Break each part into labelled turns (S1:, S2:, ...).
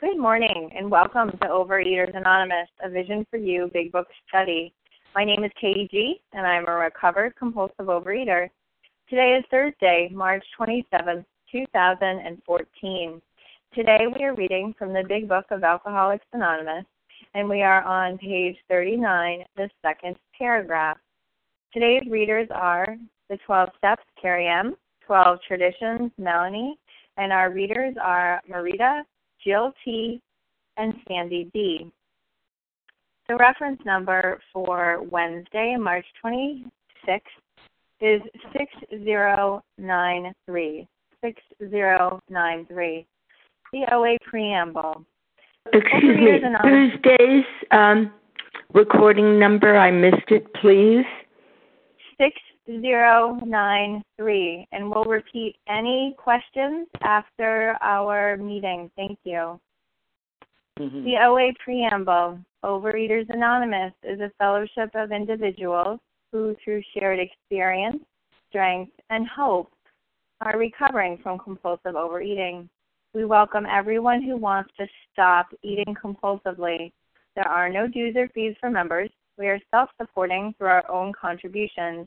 S1: Good morning and welcome to Overeaters Anonymous, a Vision for You Big Book Study. My name is Katie G, and I'm a recovered compulsive overeater. Today is Thursday, March 27, 2014. Today we are reading from the Big Book of Alcoholics Anonymous, and we are on page 39, the second paragraph. Today's readers are the 12 Steps, Carrie M., 12 Traditions, Melanie, and our readers are Marita, Jill T., and Sandy D. The reference number for Wednesday, March 26th is 6093. 6093. The OA Preamble.
S2: Excuse me, Tuesday's um, recording number, I missed it, please.
S1: 6093. And we'll repeat any questions after our meeting. Thank you. Mm-hmm. The OA Preamble Overeaters Anonymous is a fellowship of individuals who, through shared experience, strength, and hope, are recovering from compulsive overeating. We welcome everyone who wants to stop eating compulsively. There are no dues or fees for members. We are self supporting through our own contributions,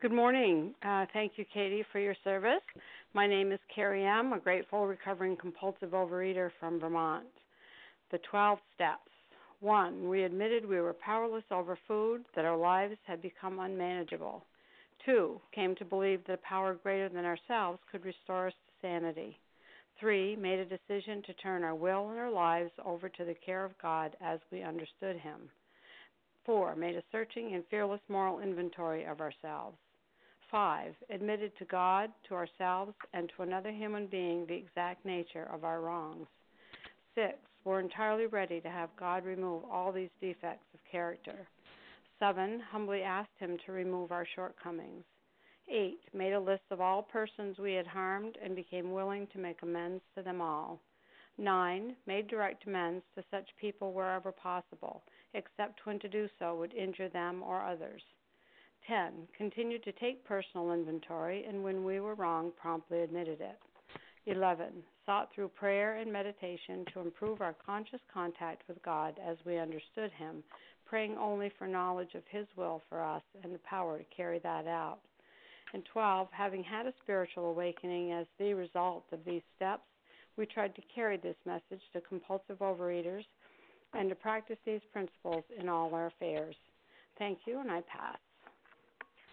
S3: Good morning. Uh, thank you, Katie, for your service. My name is Carrie M., a grateful recovering compulsive overeater from Vermont. The 12 steps. 1. We admitted we were powerless over food, that our lives had become unmanageable. 2. Came to believe that a power greater than ourselves could restore us to sanity. 3. Made a decision to turn our will and our lives over to the care of God as we understood Him. 4. Made a searching and fearless moral inventory of ourselves. 5. Admitted to God, to ourselves, and to another human being the exact nature of our wrongs. 6. We're entirely ready to have God remove all these defects of character. 7. Humbly asked Him to remove our shortcomings. 8. Made a list of all persons we had harmed and became willing to make amends to them all. 9. Made direct amends to such people wherever possible, except when to do so would injure them or others. 10. Continued to take personal inventory and when we were wrong, promptly admitted it. 11. Sought through prayer and meditation to improve our conscious contact with God as we understood Him, praying only for knowledge of His will for us and the power to carry that out. And 12. Having had a spiritual awakening as the result of these steps, we tried to carry this message to compulsive overeaters and to practice these principles in all our affairs. Thank you, and I pass.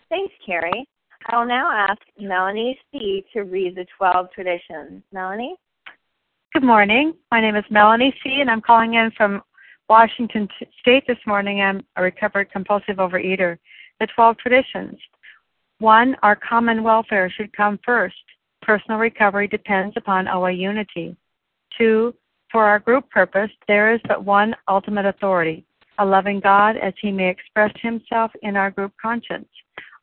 S1: Thanks, Carrie. I will now ask Melanie C. to read the 12 traditions. Melanie?
S4: Good morning. My name is Melanie C., and I'm calling in from Washington State this morning. I'm a recovered compulsive overeater. The 12 traditions. One, our common welfare should come first. Personal recovery depends upon OA unity. Two, for our group purpose, there is but one ultimate authority, a loving God as he may express himself in our group conscience.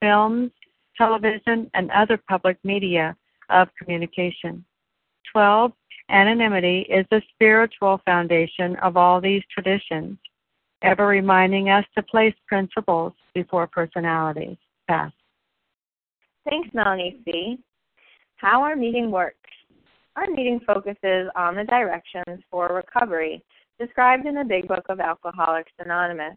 S4: films, television, and other public media of communication. 12. Anonymity is the spiritual foundation of all these traditions, ever reminding us to place principles before personalities. Pass.
S1: Thanks, Melanie C. How our meeting works. Our meeting focuses on the directions for recovery described in the Big Book of Alcoholics Anonymous.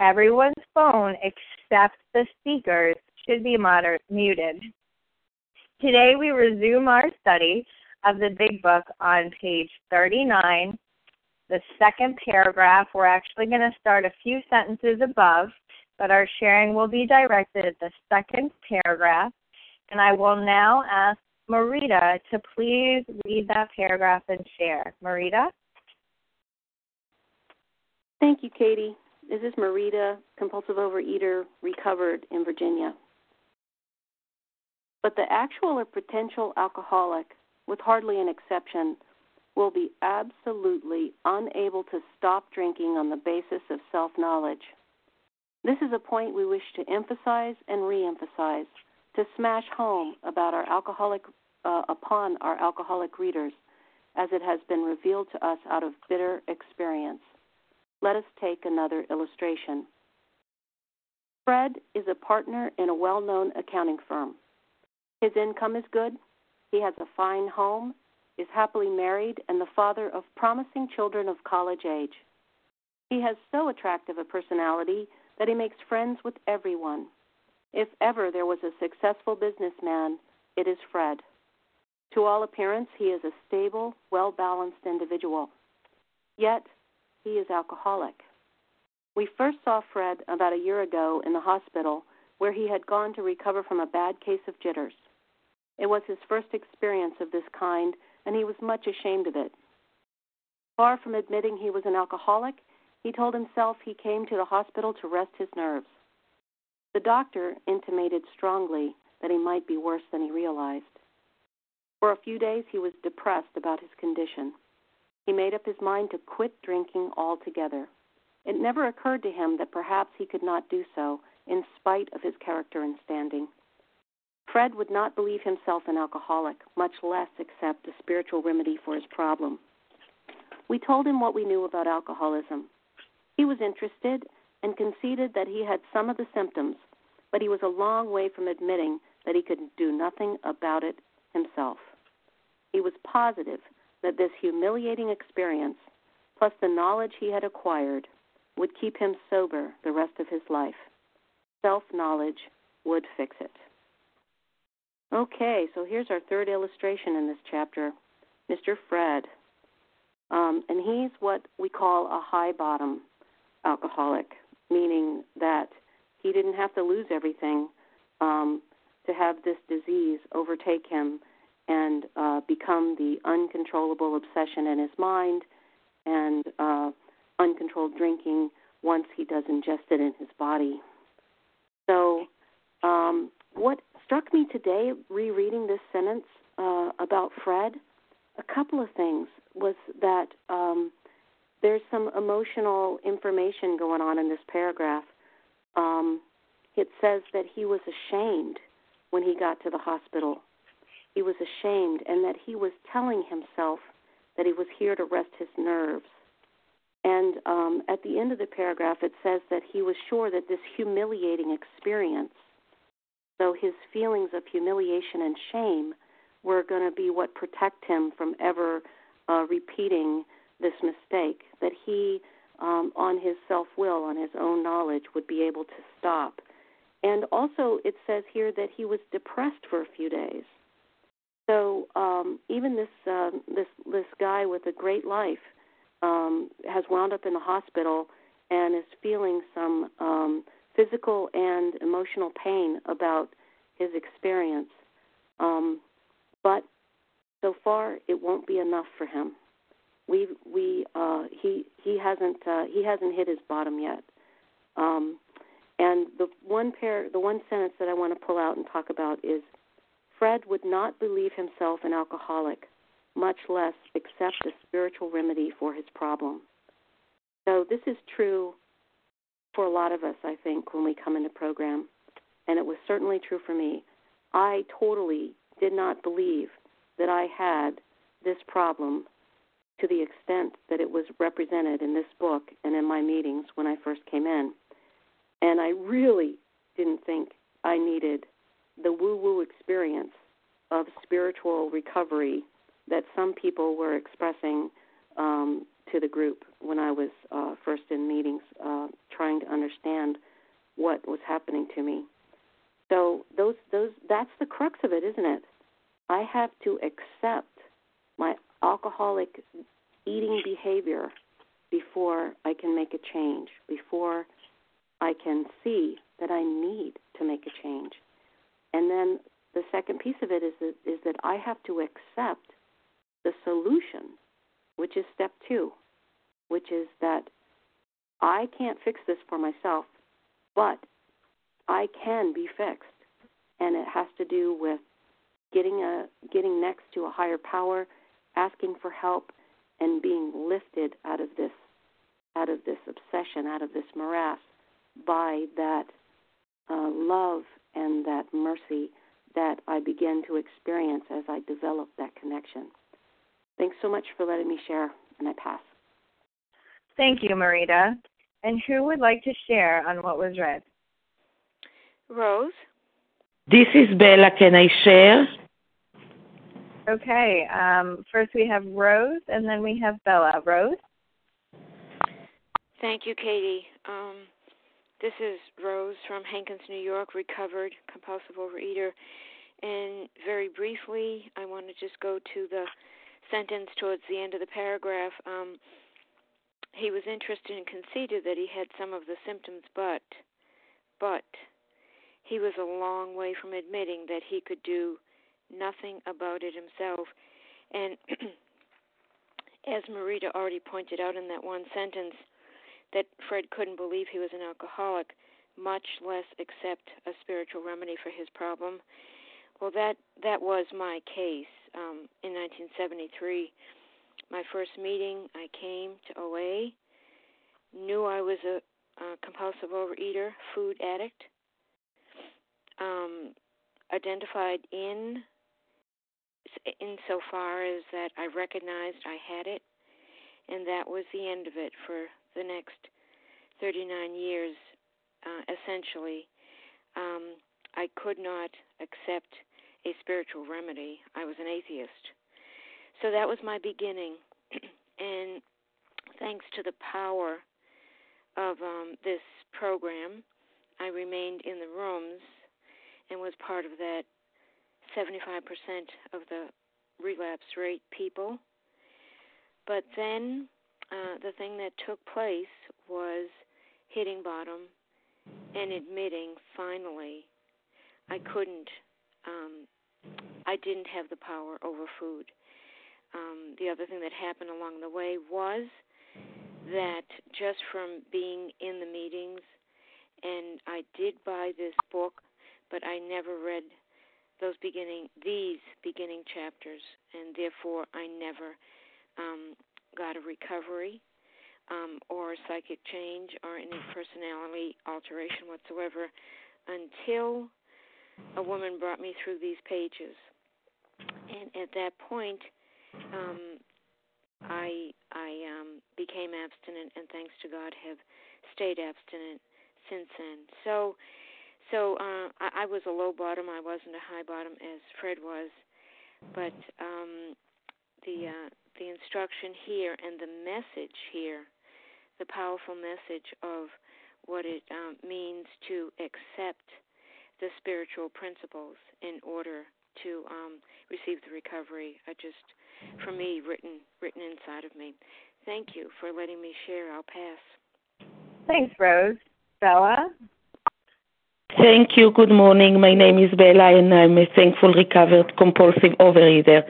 S1: everyone's phone except the speaker's should be moder- muted. Today we resume our study of the Big Book on page 39, the second paragraph. We're actually going to start a few sentences above, but our sharing will be directed at the second paragraph. And I will now ask Marita to please read that paragraph and share. Marita?
S5: Thank you, Katie. This is Marita, compulsive overeater, recovered in Virginia. But the actual or potential alcoholic, with hardly an exception, will be absolutely unable to stop drinking on the basis of self knowledge. This is a point we wish to emphasize and re emphasize, to smash home about our alcoholic uh, upon our alcoholic readers, as it has been revealed to us out of bitter experience. Let us take another illustration. Fred is a partner in a well known accounting firm. His income is good, he has a fine home, is happily married, and the father of promising children of college age. He has so attractive a personality that he makes friends with everyone. If ever there was a successful businessman, it is Fred. To all appearance, he is a stable, well balanced individual. Yet, he is alcoholic. We first saw Fred about a year ago in the hospital where he had gone to recover from a bad case of jitters. It was his first experience of this kind, and he was much ashamed of it. Far from admitting he was an alcoholic, he told himself he came to the hospital to rest his nerves. The doctor intimated strongly that he might be worse than he realized. For a few days, he was depressed about his condition. He made up his mind to quit drinking altogether. It never occurred to him that perhaps he could not do so in spite of his character and standing. Fred would not believe himself an alcoholic, much less accept a spiritual remedy for his problem. We told him what we knew about alcoholism. He was interested and conceded that he had some of the symptoms, but he was a long way from admitting that he could do nothing about it himself. He was positive that this humiliating experience, plus the knowledge he had acquired, would keep him sober the rest of his life. Self knowledge would fix it. Okay, so here's our third illustration in this chapter Mr. Fred. Um, and he's what we call a high bottom alcoholic, meaning that he didn't have to lose everything um, to have this disease overtake him and uh, become the uncontrollable obsession in his mind and uh, uncontrolled drinking once he does ingest it in his body. So, um, what struck me today, rereading this sentence uh, about Fred, a couple of things was that um, there's some emotional information going on in this paragraph. Um, it says that he was ashamed when he got to the hospital. He was ashamed, and that he was telling himself that he was here to rest his nerves. And um, at the end of the paragraph, it says that he was sure that this humiliating experience, so his feelings of humiliation and shame, were going to be what protect him from ever uh, repeating this mistake. That he, um, on his self will, on his own knowledge, would be able to stop. And also, it says here that he was depressed for a few days. So um, even this uh, this this guy with a great life um, has wound up in the hospital and is feeling some um, physical and emotional pain about his experience. Um, but so far, it won't be enough for him. We we uh, he he hasn't uh, he hasn't hit his bottom yet. Um, and the one pair the one sentence that I want to pull out and talk about is Fred would not believe himself an alcoholic much less accept a spiritual remedy for his problem. So this is true for a lot of us, I think, when we come into program, and it was certainly true for me. I totally did not believe that I had this problem to the extent that it was represented in this book and in my meetings when I first came in. And I really didn't think I needed the woo woo experience of spiritual recovery that some people were expressing um, to the group when I was uh, first in meetings, uh, trying to understand what was happening to me. So those those that's the crux of it, isn't it? I have to accept my alcoholic eating behavior before I can make a change, before I can see that I need to make a change. And then the second piece of it is that, is that I have to accept the solution, which is step two, which is that I can't fix this for myself, but I can be fixed. And it has to do with getting a getting next to a higher power, asking for help, and being lifted out of this out of this obsession, out of this morass, by that uh, love and that mercy that I begin to experience as I develop that connection. Thanks so much for letting me share, and I pass.
S1: Thank you, Marita. And who would like to share on what was read?
S3: Rose.
S2: This is Bella. Can I share?
S1: Okay. Um, first, we have Rose, and then we have Bella. Rose.
S6: Thank you, Katie. Um, this is Rose from Hankins, New York, recovered compulsive overeater. And very briefly, I want to just go to the sentence towards the end of the paragraph, um, he was interested and conceded that he had some of the symptoms, but, but, he was a long way from admitting that he could do nothing about it himself. And as Marita already pointed out in that one sentence, that Fred couldn't believe he was an alcoholic, much less accept a spiritual remedy for his problem. Well, that that was my case um, in 1973. My first meeting, I came to OA, knew I was a, a compulsive overeater, food addict, um, identified in insofar as that I recognized I had it, and that was the end of it for the next 39 years, uh, essentially. Um, I could not accept a spiritual remedy. I was an atheist. So that was my beginning. and thanks to the power of um, this program, I remained in the rooms and was part of that 75% of the relapse rate people. But then uh, the thing that took place was hitting bottom and admitting finally I couldn't, um, I didn't have the power over food. Um, the other thing that happened along the way was that just from being in the meetings, and I did buy this book, but I never read those beginning these beginning chapters, and therefore I never um, got a recovery um, or psychic change or any personality alteration whatsoever until a woman brought me through these pages. And at that point, um, I I um, became abstinent, and thanks to God, have stayed abstinent since then. So, so uh, I, I was a low bottom. I wasn't a high bottom as Fred was, but um, the uh, the instruction here and the message here, the powerful message of what it um, means to accept the spiritual principles in order to um, receive the recovery. I just, for me, written written inside of me. Thank you for letting me share. I'll pass.
S1: Thanks, Rose. Bella.
S2: Thank you. Good morning. My name is Bella, and I'm a thankful recovered compulsive overeater.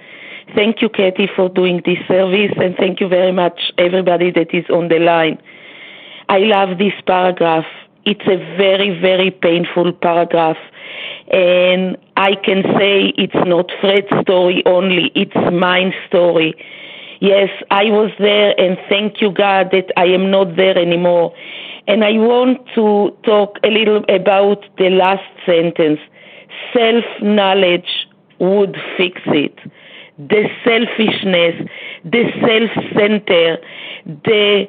S2: Thank you, Katie, for doing this service, and thank you very much, everybody that is on the line. I love this paragraph. It's a very, very painful paragraph. And I can say it's not Fred's story only, it's mine story. Yes, I was there, and thank you, God, that I am not there anymore. And I want to talk a little about the last sentence. Self knowledge would fix it. The selfishness, the self center, the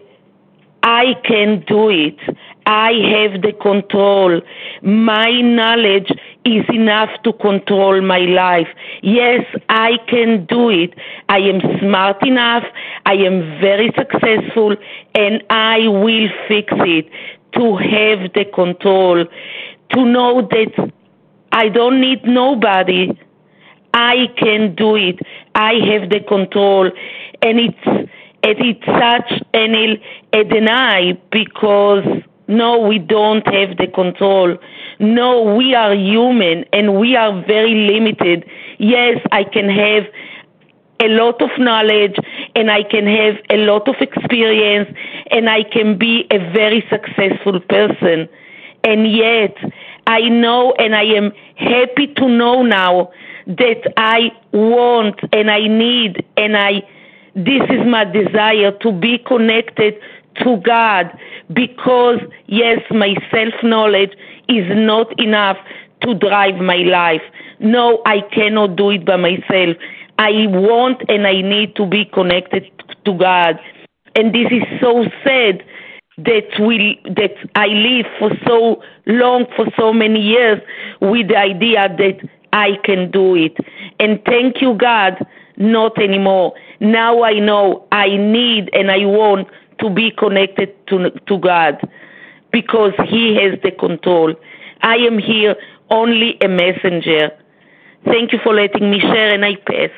S2: I can do it. I have the control. My knowledge is enough to control my life. Yes, I can do it. I am smart enough. I am very successful and I will fix it. To have the control. To know that I don't need nobody. I can do it. I have the control. And it's, and it's such an a deny because no, we don't have the control. No, we are human and we are very limited. Yes, I can have a lot of knowledge and I can have a lot of experience and I can be a very successful person. And yet, I know and I am happy to know now that I want and I need and I, this is my desire to be connected to God because, yes, my self knowledge is not enough to drive my life. No, I cannot do it by myself. I want and I need to be connected to God. And this is so sad that we that I live for so long, for so many years, with the idea that I can do it. And thank you, God, not anymore. Now I know I need and I want to be connected to, to God because He has the control. I am here only a messenger. Thank you for letting me share, and I pass.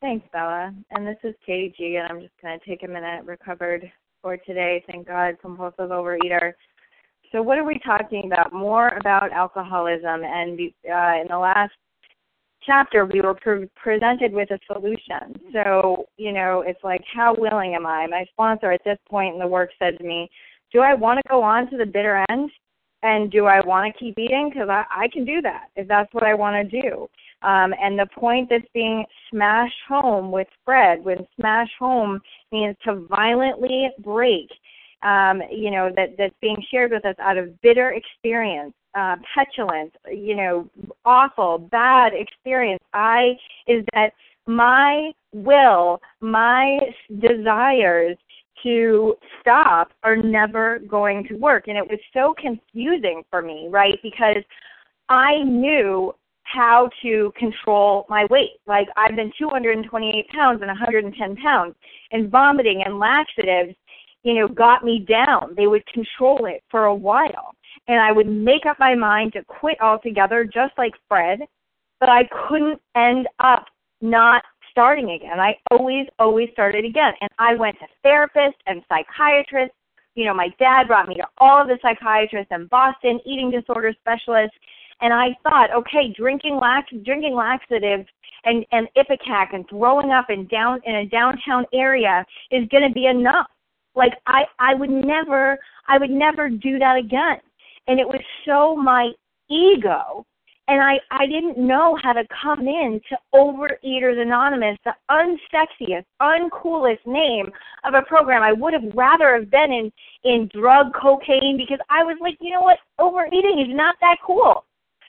S1: Thanks, Bella. And this is Katie G, and I'm just going to take a minute recovered for today. Thank God, compulsive overeater. So, what are we talking about? More about alcoholism. And uh, in the last chapter, we were pre- presented with a solution. So, you know, it's like, how willing am I? My sponsor at this point in the work said to me, Do I want to go on to the bitter end? And do I want to keep eating? Because I, I can do that if that's what I want to do. Um, and the point that's being smashed home with Fred, when smash home means to violently break, um, you know, that, that's being shared with us out of bitter experience uh, petulant, you know, awful, bad experience. I is that my will, my desires to stop are never going to work. And it was so confusing for me, right? Because I knew how to control my weight. Like I've been 228 pounds and 110 pounds, and vomiting and laxatives, you know, got me down. They would control it for a while and I would make up my mind to quit altogether, just like Fred, but I couldn't end up not starting again. I always, always started again. And I went to therapists and psychiatrists you know, my dad brought me to all of the psychiatrists in Boston, eating disorder specialists, and I thought, okay, drinking lax drinking laxatives and and ipecac and throwing up in down in a downtown area is going to be enough. Like I I would never I would never do that again. And it was so my ego and I I didn't know how to come in to Overeaters Anonymous, the unsexiest, uncoolest name of a program. I would have rather have been in in drug cocaine because I was like, you know what, overeating is not that cool.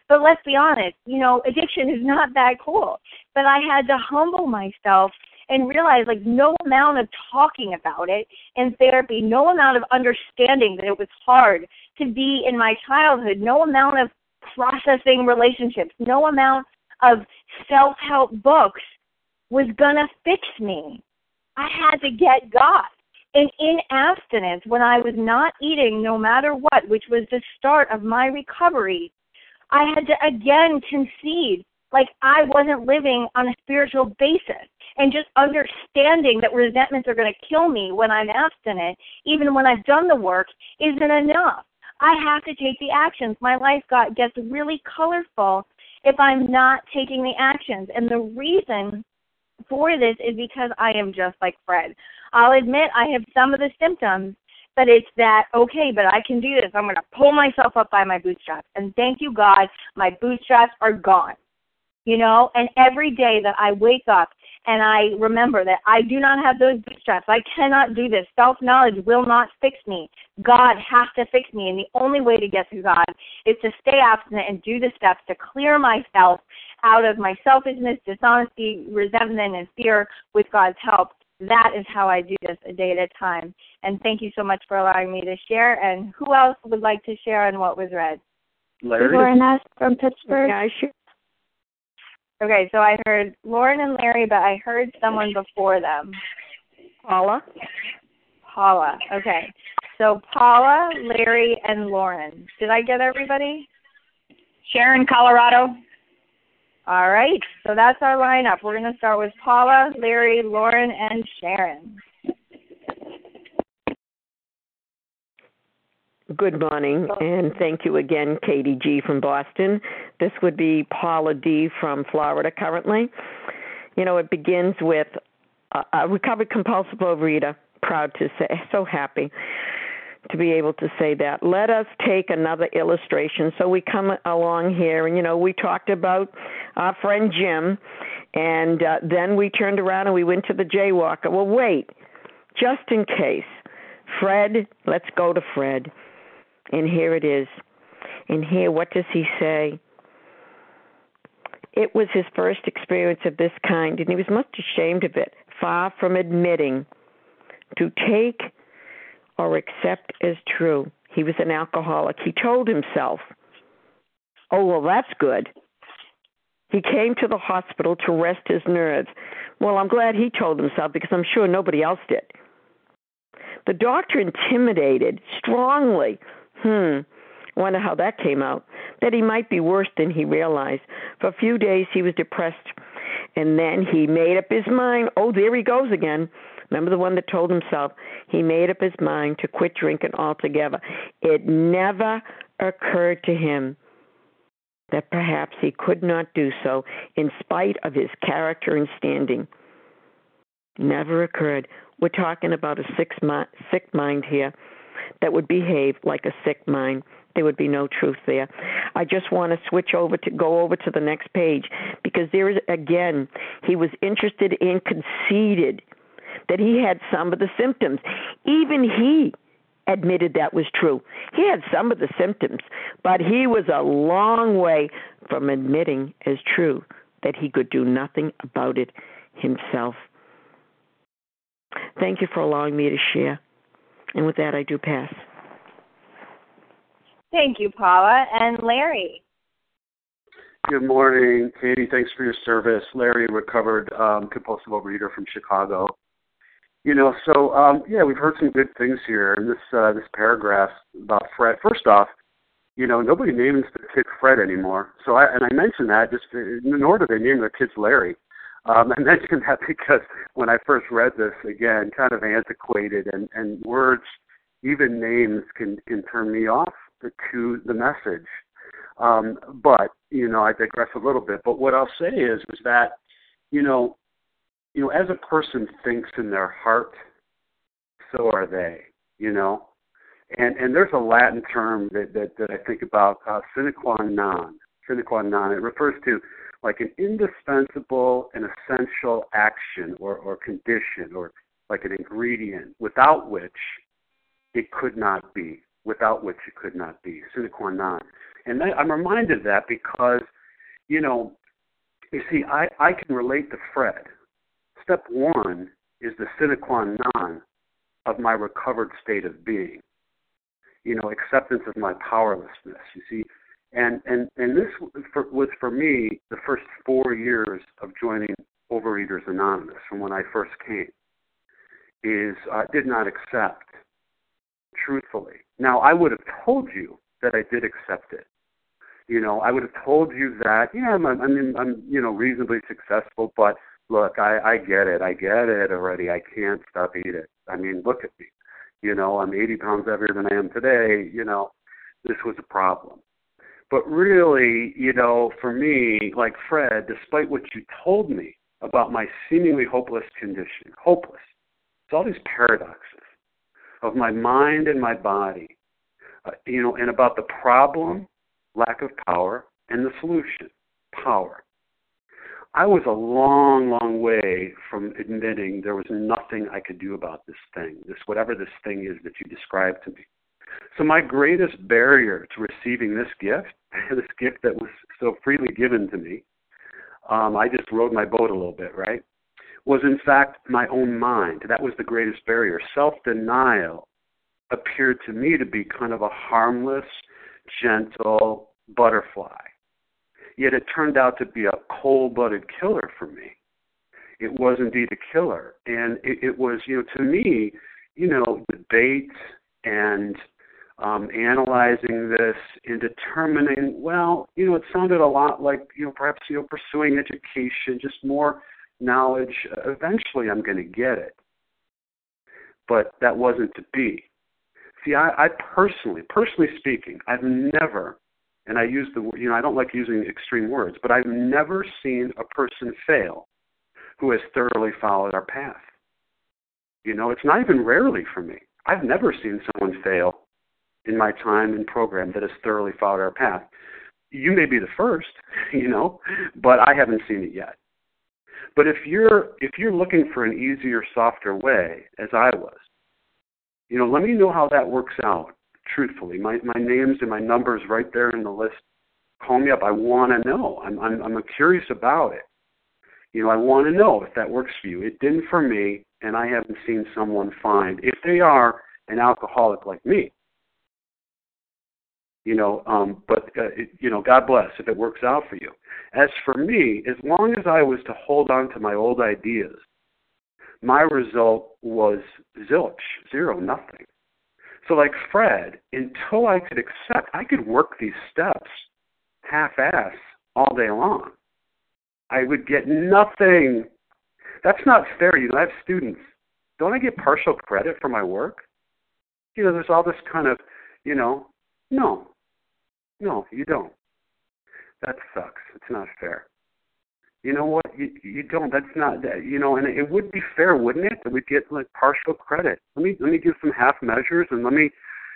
S1: But let's be honest, you know, addiction is not that cool. But I had to humble myself and realize like no amount of talking about it in therapy, no amount of understanding that it was hard to be in my childhood, no amount of processing relationships, no amount of self help books was gonna fix me. I had to get God. And in abstinence, when I was not eating no matter what, which was the start of my recovery, I had to again concede like I wasn't living on a spiritual basis. And just understanding that resentments are going to kill me when I'm abstinent, even when I've done the work, isn't enough. I have to take the actions. My life got gets really colorful if I'm not taking the actions. And the reason for this is because I am just like Fred. I'll admit I have some of the symptoms, but it's that okay, but I can do this. I'm going to pull myself up by my bootstraps. And thank you God, my bootstraps are gone. You know, and every day that I wake up and I remember that I do not have those bootstraps. I cannot do this. Self knowledge will not fix me. God has to fix me. And the only way to get to God is to stay abstinent and do the steps to clear myself out of my selfishness, dishonesty, resentment, and fear with God's help. That is how I do this a day at a time. And thank you so much for allowing me to share. And who else would like to share on what was read?
S7: Larry.
S1: Lauren S. from Pittsburgh.
S3: Yeah, I sure.
S1: Okay, so I heard Lauren and Larry, but I heard someone before them.
S3: Paula.
S1: Paula. Okay. So Paula, Larry, and Lauren. Did I get everybody?
S8: Sharon, Colorado.
S1: All right. So that's our lineup. We're going to start with Paula, Larry, Lauren, and Sharon.
S9: Good morning, and thank you again, Katie G. from Boston. This would be Paula D. from Florida currently. You know, it begins with a recovered compulsive overeater, proud to say, so happy to be able to say that. Let us take another illustration. So we come along here, and you know, we talked about our friend Jim, and uh, then we turned around and we went to the jaywalker. Well, wait, just in case. Fred, let's go to Fred. And here it is. And here, what does he say? It was his first experience of this kind, and he was much ashamed of it, far from admitting to take or accept as true. He was an alcoholic. He told himself, Oh, well, that's good. He came to the hospital to rest his nerves. Well, I'm glad he told himself because I'm sure nobody else did. The doctor intimidated strongly Hmm. Wonder how that came out. That he might be worse than he realized. For a few days he was depressed, and then he made up his mind. Oh, there he goes again. Remember the one that told himself he made up his mind to quit drinking altogether. It never occurred to him that perhaps he could not do so in spite of his character and standing. Never occurred. We're talking about a sick mind here that would behave like a sick mind. There would be no truth there. I just want to switch over to go over to the next page because there is again, he was interested in conceded that he had some of the symptoms. Even he admitted that was true. He had some of the symptoms, but he was a long way from admitting as true that he could do nothing about it himself. Thank you for allowing me to share. And with that, I do pass.
S1: Thank you, Paula. And Larry.
S7: Good morning, Katie. Thanks for your service. Larry, recovered um, compulsive overeater from Chicago. You know, so um, yeah, we've heard some good things here in this uh, this paragraph about Fred. First off, you know, nobody names the kid Fred anymore. So I and I mentioned that just nor do they name their kids Larry. Um, I mention that because when I first read this, again, kind of antiquated and, and words even names can can turn me off to the message. Um, but you know, I digress a little bit. But what I'll say is, is that you know, you know, as a person thinks in their heart, so are they. You know, and and there's a Latin term that that, that I think about, uh, sine qua non. Sine qua non. It refers to like an indispensable and essential action or, or condition or like an ingredient without which it could not be, without which it could not be, sine qua non. And I'm reminded of that because, you know, you see, I, I can relate to Fred. Step one is the sine qua non of my recovered state of being. You know, acceptance of my powerlessness. You see, and and and this for, was for me the first four years of joining Overeaters Anonymous from when I first came. Is I did not accept truthfully. Now I would have told you that I did accept it. You know, I would have told you that yeah, I'm, I mean, I'm you know reasonably successful, but look, I I get it, I get it already. I can't stop eating. I mean, look at me. You know, I'm 80 pounds heavier than I am today. You know, this was a problem. But really, you know, for me, like Fred, despite what you told me about my seemingly hopeless condition, hopeless, it's all these paradoxes of my mind and my body, uh, you know, and about the problem, lack of power, and the solution, power. I was a long, long way from admitting there was nothing I could do about this thing, this whatever this thing is that you described to me. So my greatest barrier to receiving this gift, this gift that was so freely given to me, um, I just rode my boat a little bit, right? Was in fact my own mind. That was the greatest barrier. Self denial appeared to me to be kind of a harmless, gentle butterfly Yet it turned out to be a cold blooded killer for me. It was indeed a killer. And it, it was, you know, to me, you know, debate and um, analyzing this and determining, well, you know, it sounded a lot like, you know, perhaps, you know, pursuing education, just more knowledge. Eventually I'm going to get it. But that wasn't to be. See, I, I personally, personally speaking, I've never and I use the you know I don't like using extreme words, but I've never seen a person fail who has thoroughly followed our path. You know, it's not even rarely for me. I've never seen someone fail in my time and program that has thoroughly followed our path. You may be the first, you know, but I haven't seen it yet. But if you're if you're looking for an easier, softer way, as I was, you know, let me know how that works out truthfully. My my name's and my numbers right there in the list. Call me up. I want to know. I'm I'm I'm curious about it. You know, I want to know if that works for you. It didn't for me, and I haven't seen someone find if they are an alcoholic like me. You know, um, but uh, it, you know, God bless if it works out for you. As for me, as long as I was to hold on to my old ideas, my result was zilch, zero, nothing. So, like Fred, until I could accept, I could work these steps half ass all day long. I would get nothing. That's not fair. You know, I have students. Don't I get partial credit for my work? You know, there's all this kind of, you know, no, no, you don't. That sucks. It's not fair. You know what? You you don't. That's not that you know and it would be fair wouldn't it? That we get like partial credit. Let me let me give some half measures and let me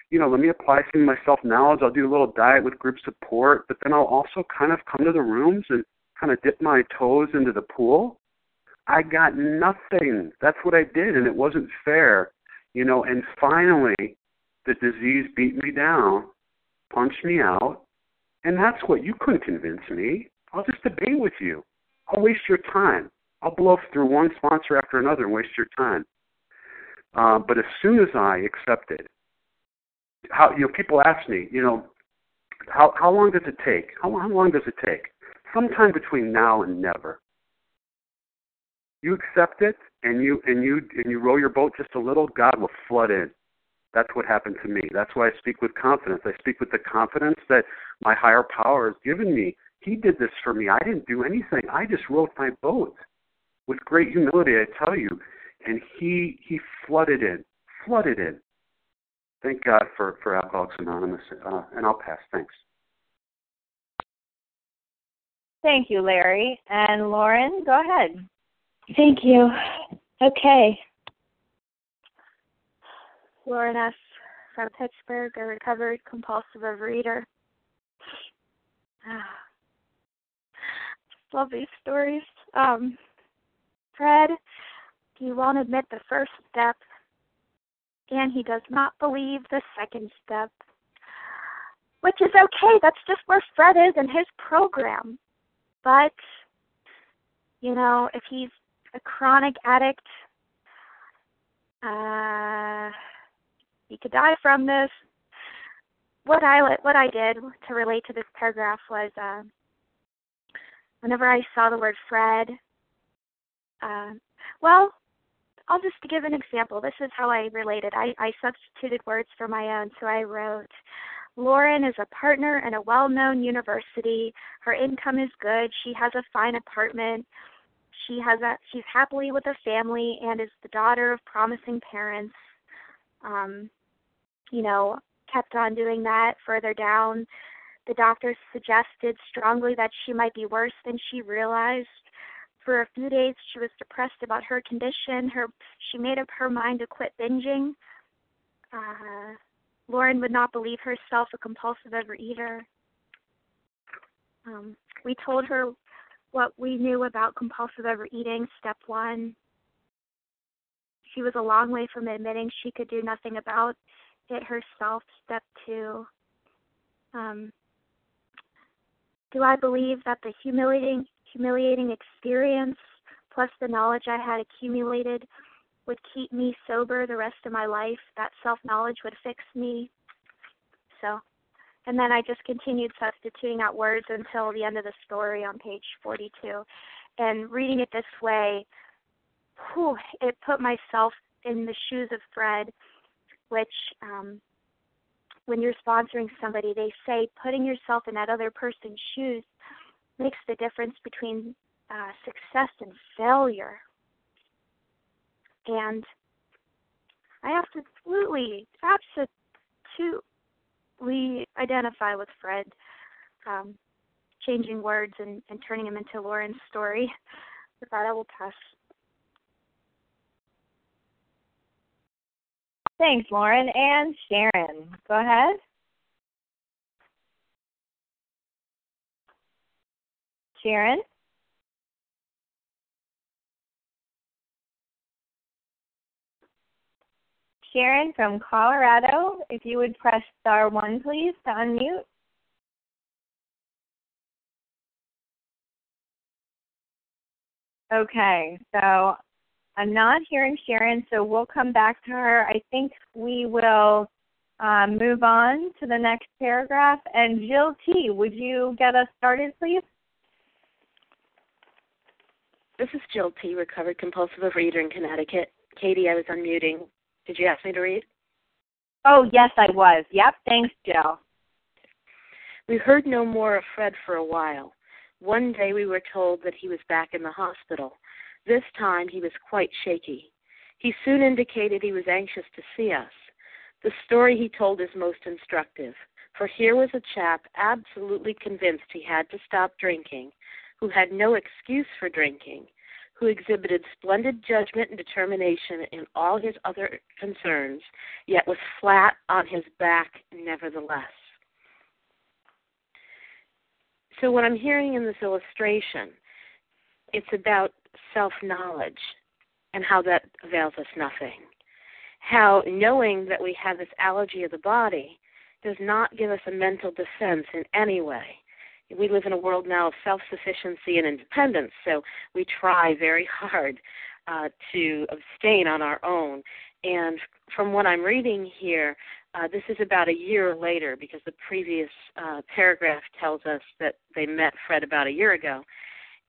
S7: you know let me apply some of my self knowledge i'll do a little diet with group support but then i'll also kind of come to the rooms and kind of dip my toes into the pool. I got nothing. That's what i did and it wasn't fair you know and finally the disease beat me down punched me out and that's what you couldn't convince me i'll just debate with you I'll waste your time. I'll blow through one sponsor after another and waste your time. Uh, but as soon as I accepted, how you know, people ask me, you know, how how long does it take? How, how long does it take? Sometime between now and never. You accept it, and you and you and you row your boat just a little. God will flood in. That's what happened to me. That's why I speak with confidence. I speak with the confidence that my higher power has given me he did this for me. I didn't do anything. I just rowed my boat with great humility, I tell you. And he he flooded in, flooded in. thank God for for Alcoholics Anonymous, uh, and I'll pass. Thanks.
S1: Thank you, Larry. And Lauren, go ahead.
S10: Thank you. Okay. Lauren S. from Pittsburgh, a recovered compulsive overeater. Love these stories. Um, Fred, he won't admit the first step, and he does not believe the second step, which is okay. That's just where Fred is in his program. But, you know, if he's a chronic addict, uh, he could die from this. What I what I did to relate to this paragraph was uh, whenever I saw the word Fred, uh, well, I'll just give an example. This is how I related. I, I substituted words for my own, so I wrote, Lauren is a partner in a well known university. Her income is good. She has a fine apartment. She has a she's happily with a family and is the daughter of promising parents. Um, you know, kept on doing that further down. The doctors suggested strongly that she might be worse than she realized. For a few days, she was depressed about her condition. Her she made up her mind to quit binging. Uh, Lauren would not believe herself a compulsive overeater. Um, we told her what we knew about compulsive overeating, step one. She was a long way from admitting she could do nothing about it herself, step two. Um, do I believe that the humiliating humiliating experience plus the knowledge I had accumulated would keep me sober the rest of my life. That self knowledge would fix me. So, and then I just continued substituting out words until the end of the story on page 42. And reading it this way, whew, it put myself in the shoes of Fred, which, um, when you're sponsoring somebody, they say putting yourself in that other person's shoes makes the difference between uh, success and failure. And I absolutely, absolutely identify with Fred um, changing words and, and turning him into Lauren's story. With that, I will pass.
S1: Thanks, Lauren. And Sharon, go ahead. Sharon? Sharon from Colorado. If you would press star one, please, to unmute. Okay, so I'm not hearing Sharon, so we'll come back to her. I think we will um, move on to the next paragraph. And Jill T., would you get us started, please?
S11: This is Jill T., recovered compulsive overeater in Connecticut. Katie, I was unmuting. Did you ask me to read?
S1: Oh, yes, I was. Yep. Thanks, Jill.
S11: We heard no more of Fred for a while. One day we were told that he was back in the hospital. This time he was quite shaky. He soon indicated he was anxious to see us. The story he told is most instructive, for here was a chap absolutely convinced he had to stop drinking, who had no excuse for drinking, who exhibited splendid judgment and determination in all his other concerns, yet was flat on his back nevertheless. So, what I'm hearing in this illustration, it's about self knowledge and how that avails us nothing. How knowing that we have this allergy of the body does not give us a mental defense in any way we live in a world now of self sufficiency and independence, so we try very hard uh, to abstain on our own. And from what I'm reading here, uh, this is about a year later because the previous uh, paragraph tells us that they met Fred about a year ago.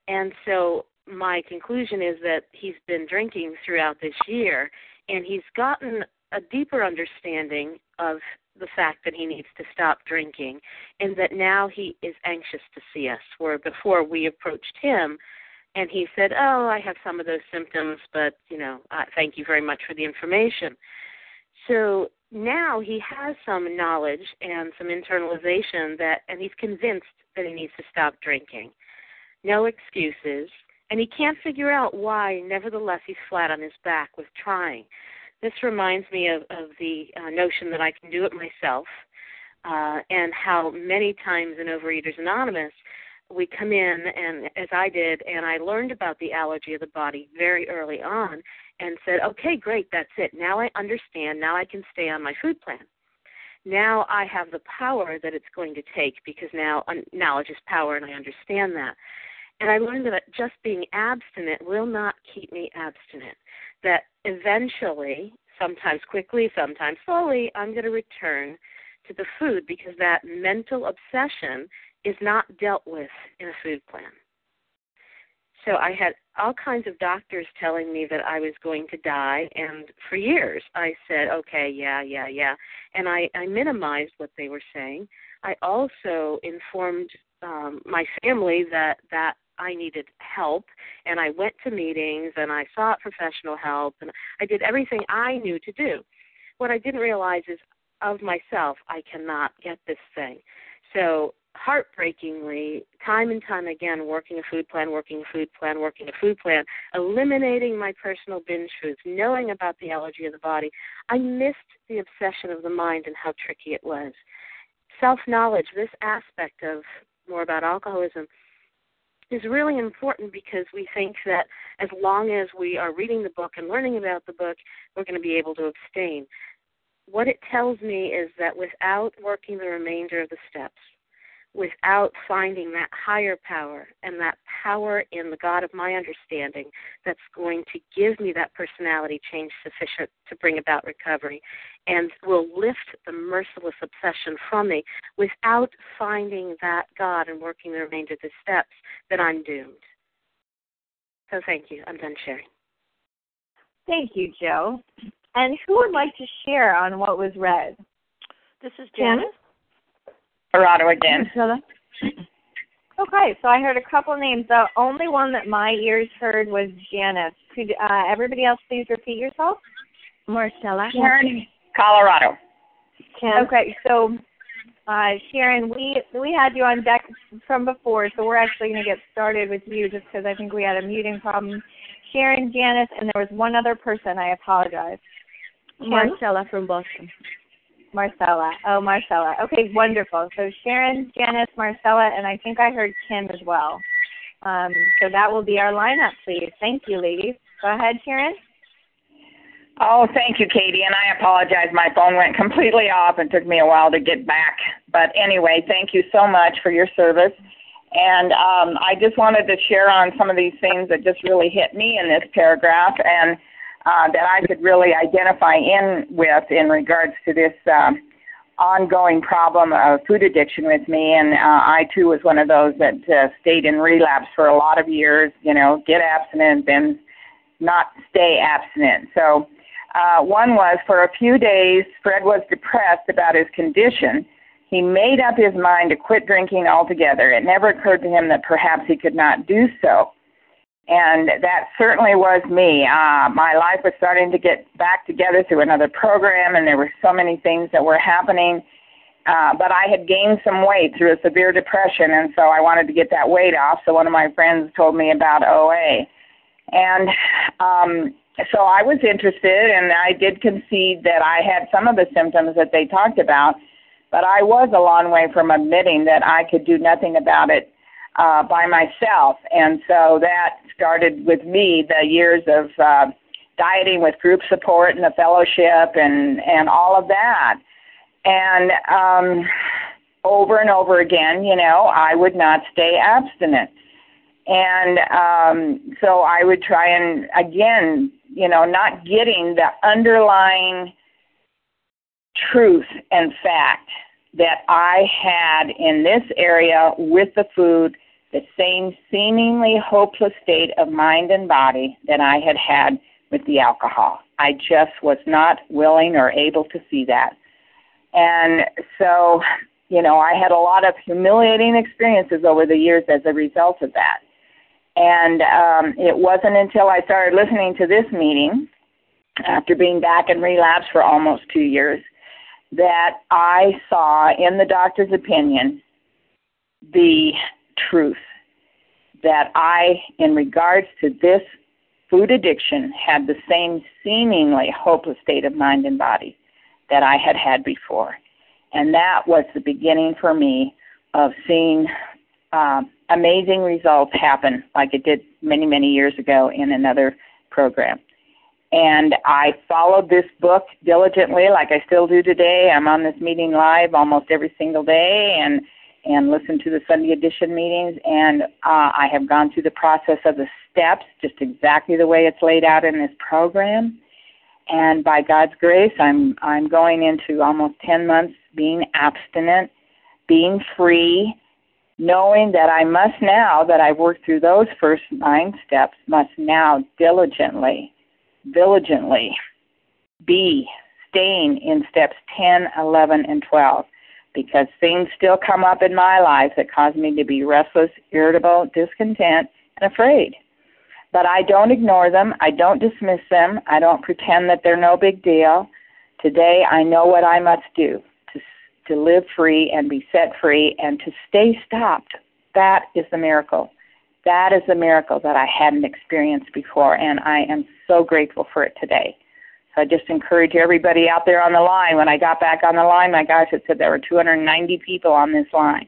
S11: And so my conclusion is that he's been drinking throughout this year and he's gotten a deeper understanding of the fact that he needs to stop drinking and that now he is anxious to see us where before we approached him and he said oh i have some of those symptoms but you know uh, thank you very much for the information so now he has some knowledge and some internalization that, and he's convinced that he needs to stop drinking. No excuses. And he can't figure out why, nevertheless, he's flat on his back with trying. This reminds me of, of the uh, notion that I can do it myself, uh, and how many times in Overeaters Anonymous, we come in and as I did and I learned about the allergy of the body very early on and said, "Okay, great, that's it. Now I understand. Now I can stay on my food plan." Now I have the power that it's going to take because now knowledge is power and I understand that. And I learned that just being abstinent will not keep me abstinent. That eventually, sometimes quickly, sometimes slowly, I'm going to return to the food because that mental obsession is not dealt with in a food plan. So I had all kinds of doctors telling me that I was going to die, and for years I said, "Okay, yeah, yeah, yeah," and I, I minimized what they were saying. I also informed um, my family that that I needed help, and I went to meetings and I sought professional help, and I did everything I knew to do. What I didn't realize is of myself, I cannot get this thing. So heartbreakingly, time and time again, working a food plan, working a food plan, working a food plan, eliminating my personal binge foods, knowing about the allergy of the body, I missed the obsession of the mind and how tricky it was. Self knowledge, this aspect of more about alcoholism, is really important because we think that as long as we are reading the book and learning about the book, we're going to be able to abstain. What it tells me is that without working the remainder of the steps, without finding that higher power and that power in the God of my understanding that's going to give me that personality change sufficient to bring about recovery and will lift the merciless obsession from me without finding that God and working the remainder of the steps, that I'm doomed. So thank you. I'm done sharing.
S1: Thank you, Joe. And who would like to share on what was read?
S3: This is Janice.
S8: Corrado again.
S1: Okay, so I heard a couple names. The only one that my ears heard was Janice. Could uh, everybody else please repeat yourself?
S8: Marcella. Sharon, Colorado.
S1: Okay, so uh, Sharon, we we had you on deck from before, so we're actually going to get started with you just because I think we had a muting problem. Sharon, Janice, and there was one other person. I apologize.
S12: Marcella from Boston.
S1: Marcella. Oh, Marcella. Okay, wonderful. So Sharon, Janice, Marcella, and I think I heard Kim as well. Um, so that will be our lineup, please. Thank you, ladies. Go ahead, Sharon.
S8: Oh, thank you, Katie. And I apologize. My phone went completely off and took me a while to get back. But anyway, thank you so much for your service. And um, I just wanted to share on some of these things that just really hit me in this paragraph. And uh, that I could really identify in with in regards to this um, ongoing problem of food addiction with me. And uh, I too was one of those that uh, stayed in relapse for a lot of years. You know, get abstinent, then not stay abstinent. So uh, one was for a few days, Fred was depressed about his condition. He made up his mind to quit drinking altogether. It never occurred to him that perhaps he could not do so. And that certainly was me. Uh, my life was starting to get back together through another program, and there were so many things that were happening. Uh, but I had gained some weight through a severe depression, and so I wanted to get that weight off. So one of my friends told me about OA. And um, so I was interested, and I did concede that I had some of the symptoms that they talked about, but I was a long way from admitting that I could do nothing about it uh, by myself. And so that started with me the years of uh, dieting with group support and the fellowship and, and all of that. And um, over and over again, you know, I would not stay abstinent. And um, so I would try and, again, you know, not getting the underlying truth and fact that I had in this area with the food the same seemingly hopeless state of mind and body that I had had with the alcohol. I just was not willing or able to see that. And so, you know, I had a lot of humiliating experiences over the years as a result of that. And um, it wasn't until I started listening to this meeting, after being back in relapse for almost two years, that I saw in the doctor's opinion the truth that I, in regards to this food addiction, had the same seemingly hopeless state of mind and body that I had had before. And that was the beginning for me of seeing uh, amazing results happen, like it did many, many years ago in another program. And I followed this book diligently, like I still do today. I'm on this meeting live almost every single day, and and listen to the Sunday edition meetings. And uh, I have gone through the process of the steps, just exactly the way it's laid out in this program. And by God's grace, I'm I'm going into almost 10 months being abstinent, being free, knowing that I must now that I've worked through those first nine steps, must now diligently, diligently be staying in steps 10, 11, and 12 because things still come up in my life that cause me to be restless, irritable, discontent, and afraid. But I don't ignore them. I don't dismiss them. I don't pretend that they're no big deal. Today I know what I must do to to live free and be set free and to stay stopped. That is the miracle. That is a miracle that I hadn't experienced before and I am so grateful for it today. So I just encourage everybody out there on the line. When I got back on the line, my gosh, it said there were 290 people on this line.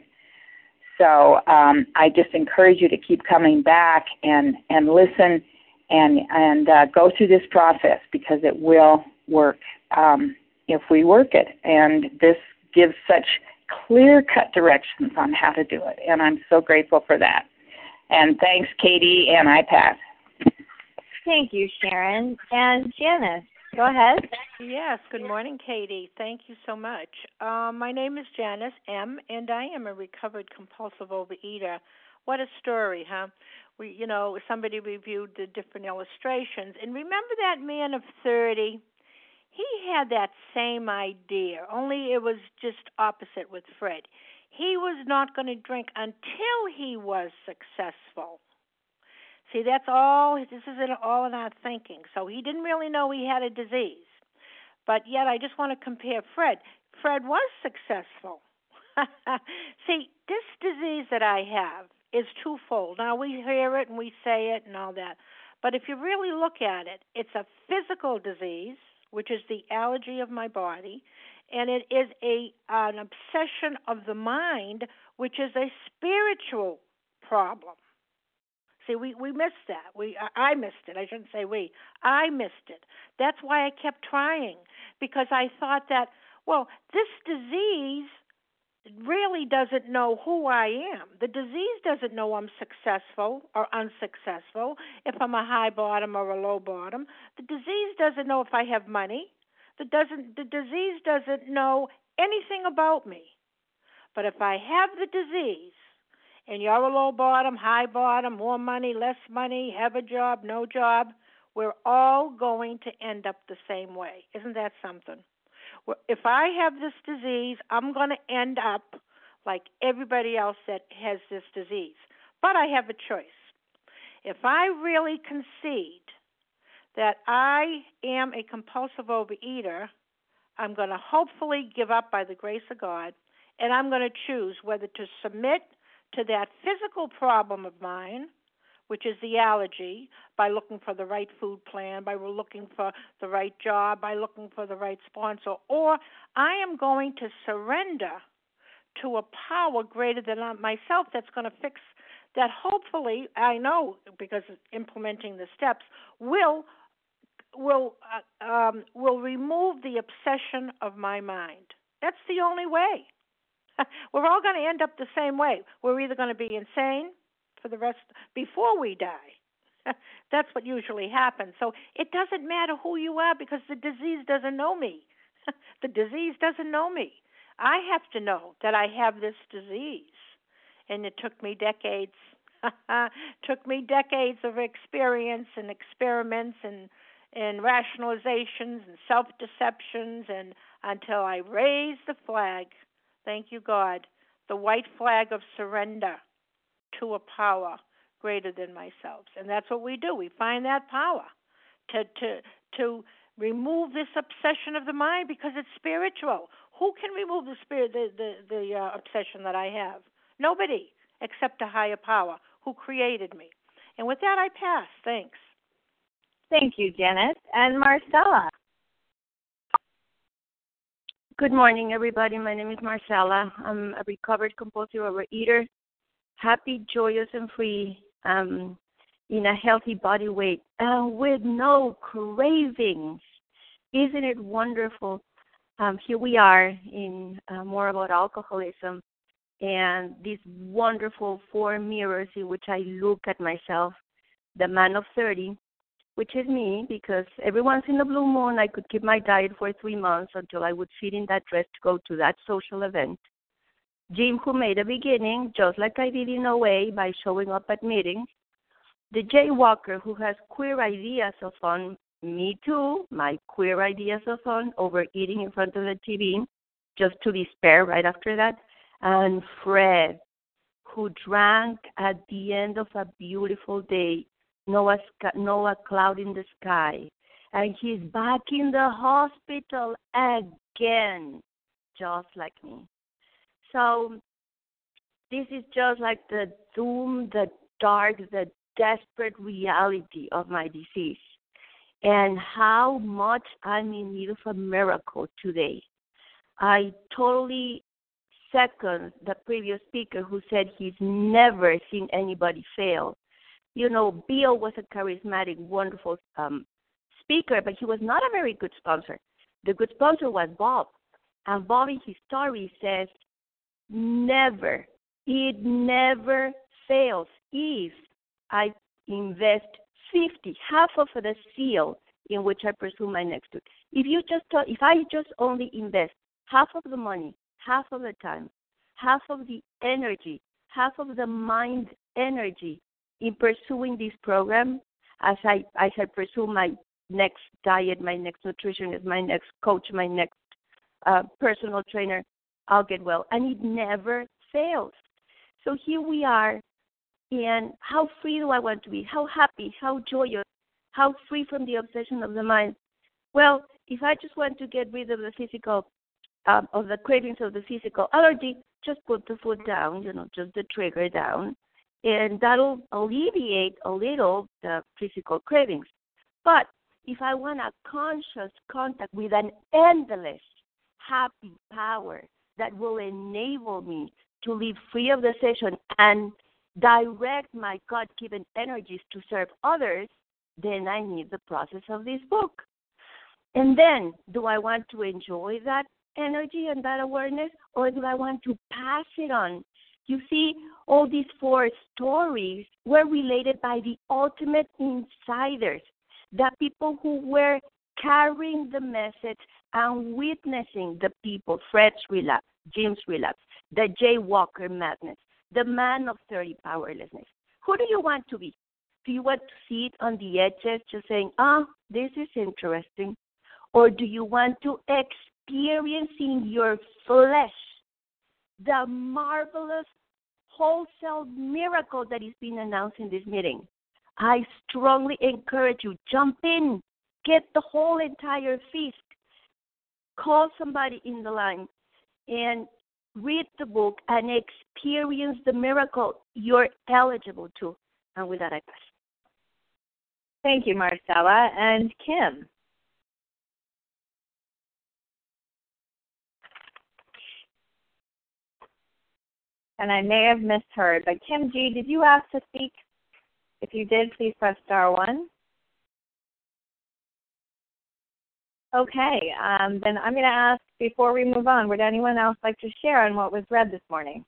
S8: So um, I just encourage you to keep coming back and and listen and and uh, go through this process because it will work um, if we work it. And this gives such clear cut directions on how to do it. And I'm so grateful for that. And thanks, Katie, and I pass.
S1: Thank you, Sharon. And Janice. Go ahead.
S13: Yes, good morning, Katie. Thank you so much. Um, my name is Janice M., and I am a recovered compulsive overeater. What a story, huh? We, you know, somebody reviewed the different illustrations, and remember that man of 30? He had that same idea, only it was just opposite with Fred. He was not going to drink until he was successful. See, that's all. This is all in our thinking. So he didn't really know he had a disease, but yet I just want to compare Fred. Fred was successful. See, this disease that I have is twofold. Now we hear it and we say it and all that, but if you really look at it, it's a physical disease, which is the allergy of my body, and it is a an obsession of the mind, which is a spiritual problem. See, we we missed that. We I missed it. I shouldn't say we. I missed it. That's why I kept trying because I thought that well, this disease really doesn't know who I am. The disease doesn't know I'm successful or unsuccessful, if I'm a high bottom or a low bottom. The disease doesn't know if I have money. The doesn't the disease doesn't know anything about me. But if I have the disease, and you're a low bottom, high bottom, more money, less money, have a job, no job, we're all going to end up the same way. Isn't that something? If I have this disease, I'm going to end up like everybody else that has this disease. But I have a choice. If I really concede that I am a compulsive overeater, I'm going to hopefully give up by the grace of God, and I'm going to choose whether to submit to that physical problem of mine, which is the allergy, by looking for the right food plan, by looking for the right job, by looking for the right sponsor, or I am going to surrender to a power greater than myself that's going to fix that hopefully I know because implementing the steps will will uh, um, will remove the obsession of my mind. That's the only way. we're all going to end up the same way. We're either going to be insane for the rest before we die. That's what usually happens. So it doesn't matter who you are because the disease doesn't know me. the disease doesn't know me. I have to know that I have this disease. And it took me decades. took me decades of experience and experiments and and rationalizations and self deceptions and until I raise the flag Thank you, God. The white flag of surrender to a power greater than myself. And that's what we do. We find that power to to to remove this obsession of the mind because it's spiritual. Who can remove the spirit, the the, the uh, obsession that I have? Nobody except a higher power who created me. And with that, I pass. Thanks.
S1: Thank you, Janet and Marcella.
S12: Good morning, everybody. My name is Marcella. I'm a recovered compulsive overeater, happy, joyous, and free um, in a healthy body weight and with no cravings. Isn't it wonderful? Um, here we are in uh, more about alcoholism and these wonderful four mirrors in which I look at myself, the man of 30, which is me, because every once in a blue moon I could keep my diet for three months until I would fit in that dress to go to that social event. Jim, who made a beginning, just like I did in OA, by showing up at meetings. The jaywalker who has queer ideas of fun, me too, my queer ideas of fun, overeating in front of the TV, just to despair right after that. And Fred, who drank at the end of a beautiful day no a, no a cloud in the sky. And he's back in the hospital again, just like me. So this is just like the doom, the dark, the desperate reality of my disease and how much I'm in need of a miracle today. I totally second the previous speaker who said he's never seen anybody fail you know, Bill was a charismatic, wonderful um, speaker, but he was not a very good sponsor. The good sponsor was Bob. And Bob in his story says, never, it never fails if I invest 50, half of the seal in which I pursue my next week. If you just, if I just only invest half of the money, half of the time, half of the energy, half of the mind energy in pursuing this program, as I as I pursue my next diet, my next nutritionist, my next coach, my next uh, personal trainer, I'll get well, and it never fails. So here we are, and how free do I want to be? How happy? How joyous? How free from the obsession of the mind? Well, if I just want to get rid of the physical, um, of the cravings of the physical allergy, just put the food down, you know, just the trigger down, and that'll alleviate a little the physical cravings. But if I want a conscious contact with an endless happy power that will enable me to live free of the session and direct my God given energies to serve others, then I need the process of this book. And then, do I want to enjoy that energy and that awareness, or do I want to pass it on you see, all these four stories were related by the ultimate insiders, the people who were carrying the message and witnessing the people, Fred's relapse, Jim's relapse, the Jay Walker madness, the man of 30 powerlessness. Who do you want to be? Do you want to sit on the edges just saying, ah, oh, this is interesting? Or do you want to experience in your flesh the marvelous wholesale miracle that is being announced in this meeting. I strongly encourage you, jump in, get the whole entire feast, call somebody in the line, and read the book and experience the miracle you're eligible to. And with that, I pass.
S1: Thank you, Marcella. And Kim. And I may have misheard. But Kim G, did you ask to speak? If you did, please press star one. Okay, um, then I'm going to ask before we move on, would anyone else like to share on what was read this morning?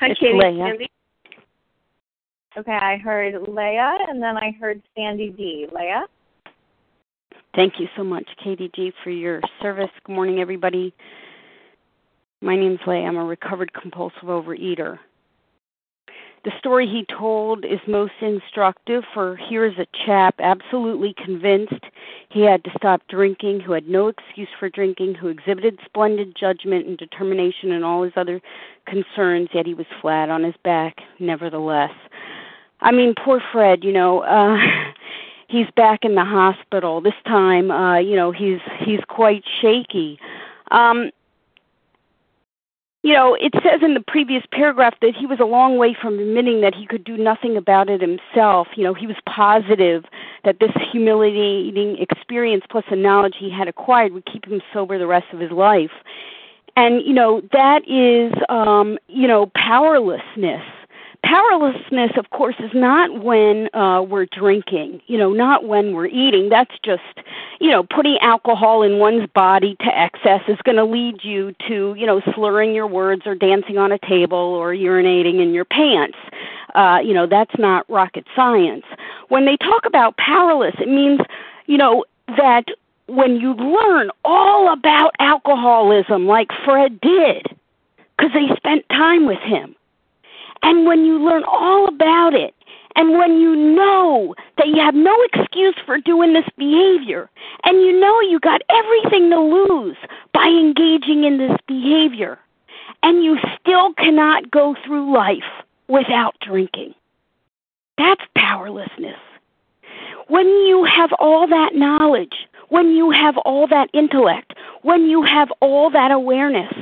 S14: Hi, it's Katie. Leah.
S1: Okay, I heard Leah, and then I heard Sandy D. Leah?
S14: Thank you so much, Katie G, for your service. Good morning, everybody. My name's Leigh. I'm a recovered compulsive overeater. The story he told is most instructive, for here's a chap absolutely convinced he had to stop drinking, who had no excuse for drinking, who exhibited splendid judgment and determination in all his other concerns, yet he was flat on his back, nevertheless. I mean, poor Fred, you know, uh he's back in the hospital. This time, uh, you know, he's he's quite shaky. Um you know, it says in the previous paragraph that he was a long way from admitting that he could do nothing about it himself. You know, he was positive that this humiliating experience plus the knowledge he had acquired would keep him sober the rest of his life. And, you know, that is, um, you know, powerlessness powerlessness of course is not when uh we're drinking you know not when we're eating. That's just you know putting alcohol in one's body to excess is going to lead you to you know slurring your words or dancing on a table or urinating in your pants. Uh you know that's not rocket science. When they talk about powerless it means you know that when you learn all about alcoholism like Fred did because they spent time with him and when you learn all about it, and when you know that you have no excuse for doing this behavior, and you know you got everything to lose by engaging in this behavior, and you still cannot go through life without drinking, that's powerlessness. When you have all that knowledge, when you have all that intellect, when you have all that awareness,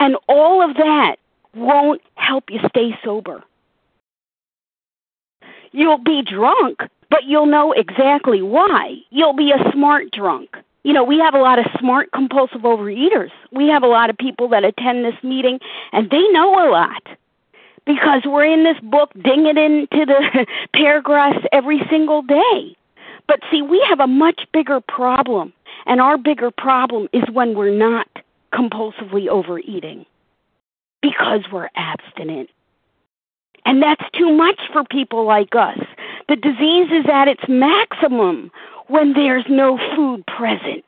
S14: and all of that won't help you stay sober. You'll be drunk, but you'll know exactly why. You'll be a smart drunk. You know, we have a lot of smart compulsive overeaters. We have a lot of people that attend this meeting and they know a lot because we're in this book dinging into the paragraphs every single day. But see, we have a much bigger problem, and our bigger problem is when we're not compulsively overeating because we're abstinent. And that's too much for people like us. The disease is at its maximum when there's no food present,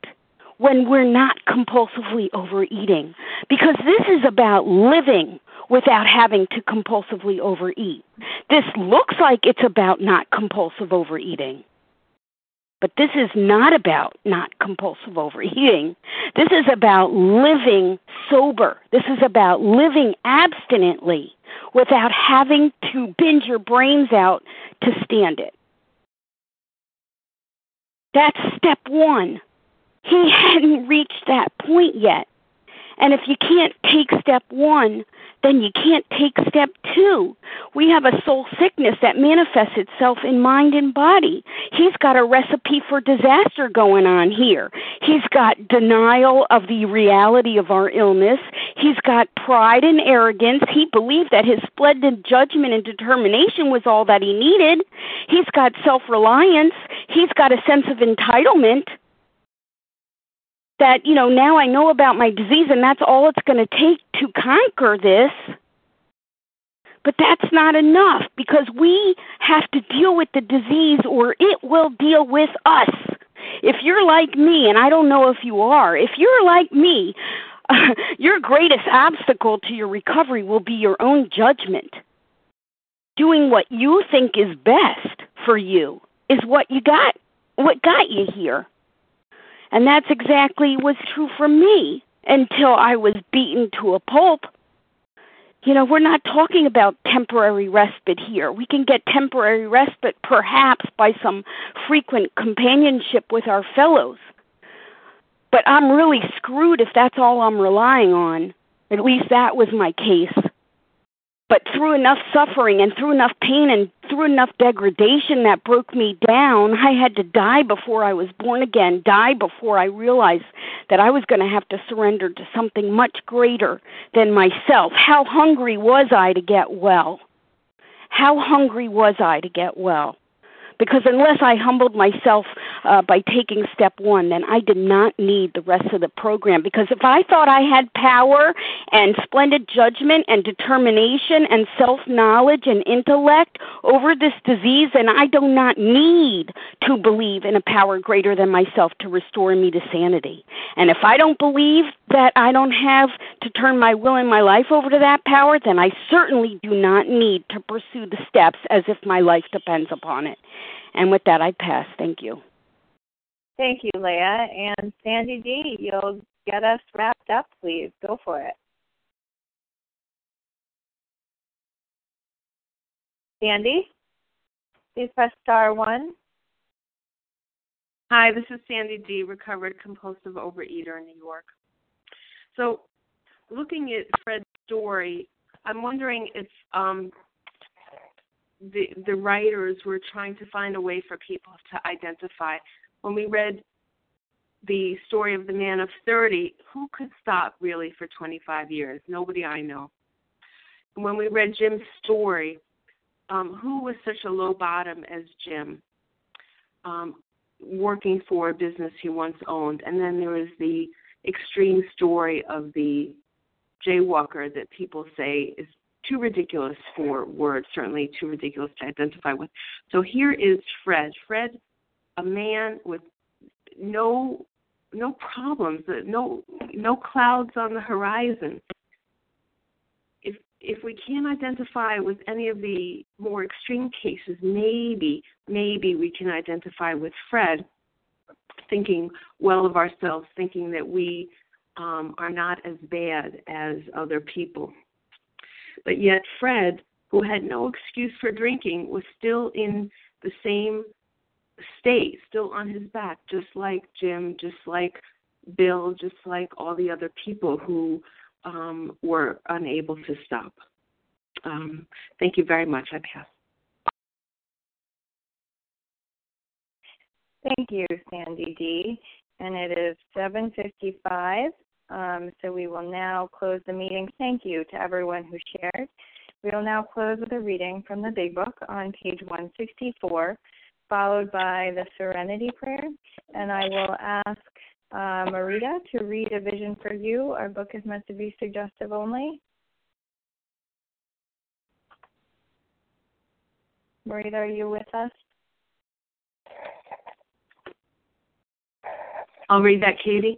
S14: when we're not compulsively overeating. Because this is about living without having to compulsively overeat. This looks like it's about not compulsive overeating. But this is not about not compulsive overeating. This is about living sober. This is about living abstinently without having to binge your brains out to stand it. That's step one. He hadn't reached that point yet. And if you can't take step one, then you can't take step two. We have a soul sickness that manifests itself in mind and body. He's got a recipe for disaster going on here. He's got denial of the reality of our illness. He's got pride and arrogance. He believed that his splendid judgment and determination was all that he needed. He's got self reliance. He's got a sense of entitlement that, you know, now I know about my disease and that's all it's going to take to conquer this. But that's not enough because we have to deal with the disease or it will deal with us. If you're like me, and I don't know if you are, if you're like me, your greatest obstacle to your recovery will be your own judgment. Doing what you think is best for you is what you got, what got you here. And that's exactly what's true for me until I was beaten to a pulp. You know, we're not talking about temporary respite here. We can get temporary respite perhaps by some frequent companionship with our fellows. But I'm really screwed if that's all I'm relying on. At least that was my case. But through enough suffering and through enough pain and through enough degradation that broke me down, I had to die before I was born again, die before I realized that I was going to have to surrender to something much greater than myself. How hungry was I to get well? How hungry was I to get well? Because unless I humbled myself uh, by taking step one, then I did not need the rest of the program. Because if I thought I had power and splendid judgment and determination and self knowledge and intellect over this disease, then I do not need to believe in a power greater than myself to restore me to sanity. And if I don't believe that I don't have to turn my will and my life over to that power, then I certainly do not need to pursue the steps as if my life depends upon it. And with that, I pass. Thank you.
S1: Thank you, Leah. And Sandy D, you'll get us wrapped up, please. Go for it. Sandy? please press star one.
S15: Hi, this is Sandy D, recovered compulsive overeater in New York. So, looking at Fred's story, I'm wondering if um, the the writers were trying to find a way for people to identify. When we read the story of the man of 30, who could stop really for 25 years? Nobody I know. When we read Jim's story, um, who was such a low bottom as Jim, um, working for a business he once owned? And then there was the extreme story of the jaywalker that people say is too ridiculous for words, certainly too ridiculous to identify with. So here is Fred. Fred, a man with no no problems, no no clouds on the horizon. If if we can't identify with any of the more extreme cases, maybe maybe we can identify with Fred, thinking well of ourselves, thinking that we um, are not as bad as other people. But yet, Fred, who had no excuse for drinking, was still in the same state, still on his back, just like Jim, just like Bill, just like all the other people who um, were unable to stop. Um, thank you very much. I pass.
S1: Thank you, Sandy D. And it is 7:55. Um, so we will now close the meeting. Thank you to everyone who shared. We will now close with a reading from the Big Book on page 164, followed by the Serenity Prayer. And I will ask uh, Marita to read A Vision for You. Our book is meant to be suggestive only. Marita, are you with us?
S15: I'll read that, Katie.